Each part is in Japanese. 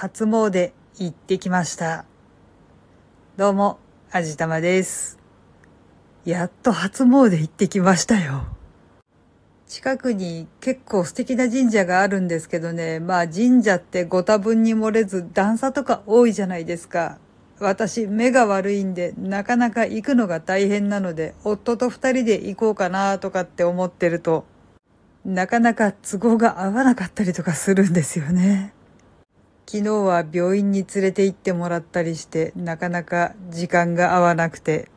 初詣行ってきました。どうも、あじたまです。やっと初詣行ってきましたよ。近くに結構素敵な神社があるんですけどね、まあ神社ってご多分に漏れず段差とか多いじゃないですか。私、目が悪いんで、なかなか行くのが大変なので、夫と二人で行こうかなとかって思ってると、なかなか都合が合わなかったりとかするんですよね。昨日は病院に連れて行ってもらったりして、なかなか時間が合わなくて、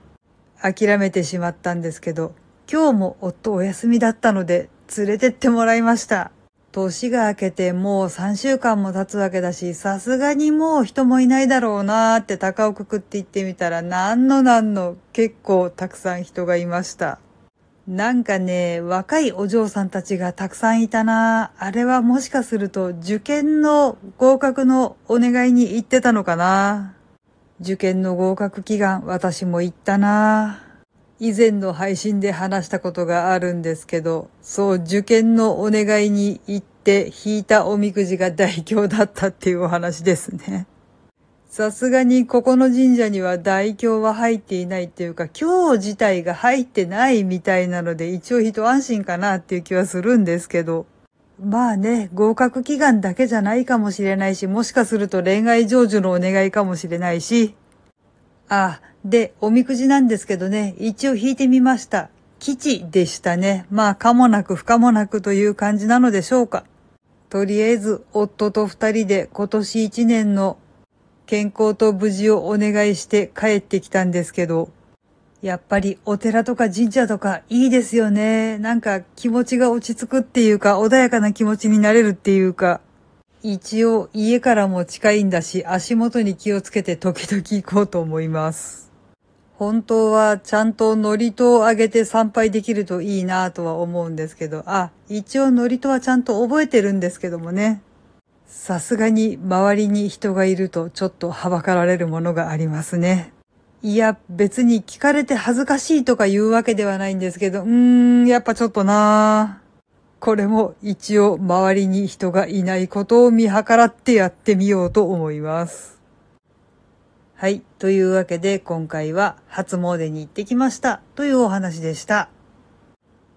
諦めてしまったんですけど、今日も夫お休みだったので、連れてってもらいました。年が明けてもう3週間も経つわけだし、さすがにもう人もいないだろうなーって高をくくって行ってみたら、なんのなんの結構たくさん人がいました。なんかね、若いお嬢さんたちがたくさんいたな。あれはもしかすると受験の合格のお願いに行ってたのかな。受験の合格祈願、私も行ったな。以前の配信で話したことがあるんですけど、そう、受験のお願いに行って引いたおみくじが大凶だったっていうお話ですね。さすがにここの神社には大凶は入っていないっていうか、今日自体が入ってないみたいなので、一応一安心かなっていう気はするんですけど。まあね、合格祈願だけじゃないかもしれないし、もしかすると恋愛成就のお願いかもしれないし。あ、で、おみくじなんですけどね、一応引いてみました。吉でしたね。まあ、かもなく不可もなくという感じなのでしょうか。とりあえず、夫と二人で今年一年の健康と無事をお願いして帰ってきたんですけど、やっぱりお寺とか神社とかいいですよね。なんか気持ちが落ち着くっていうか、穏やかな気持ちになれるっていうか、一応家からも近いんだし、足元に気をつけて時々行こうと思います。本当はちゃんと祝詞をあげて参拝できるといいなとは思うんですけど、あ、一応祝詞はちゃんと覚えてるんですけどもね。さすがに周りに人がいるとちょっとはばかられるものがありますね。いや、別に聞かれて恥ずかしいとか言うわけではないんですけど、うーん、やっぱちょっとなこれも一応周りに人がいないことを見計らってやってみようと思います。はい。というわけで今回は初詣に行ってきましたというお話でした。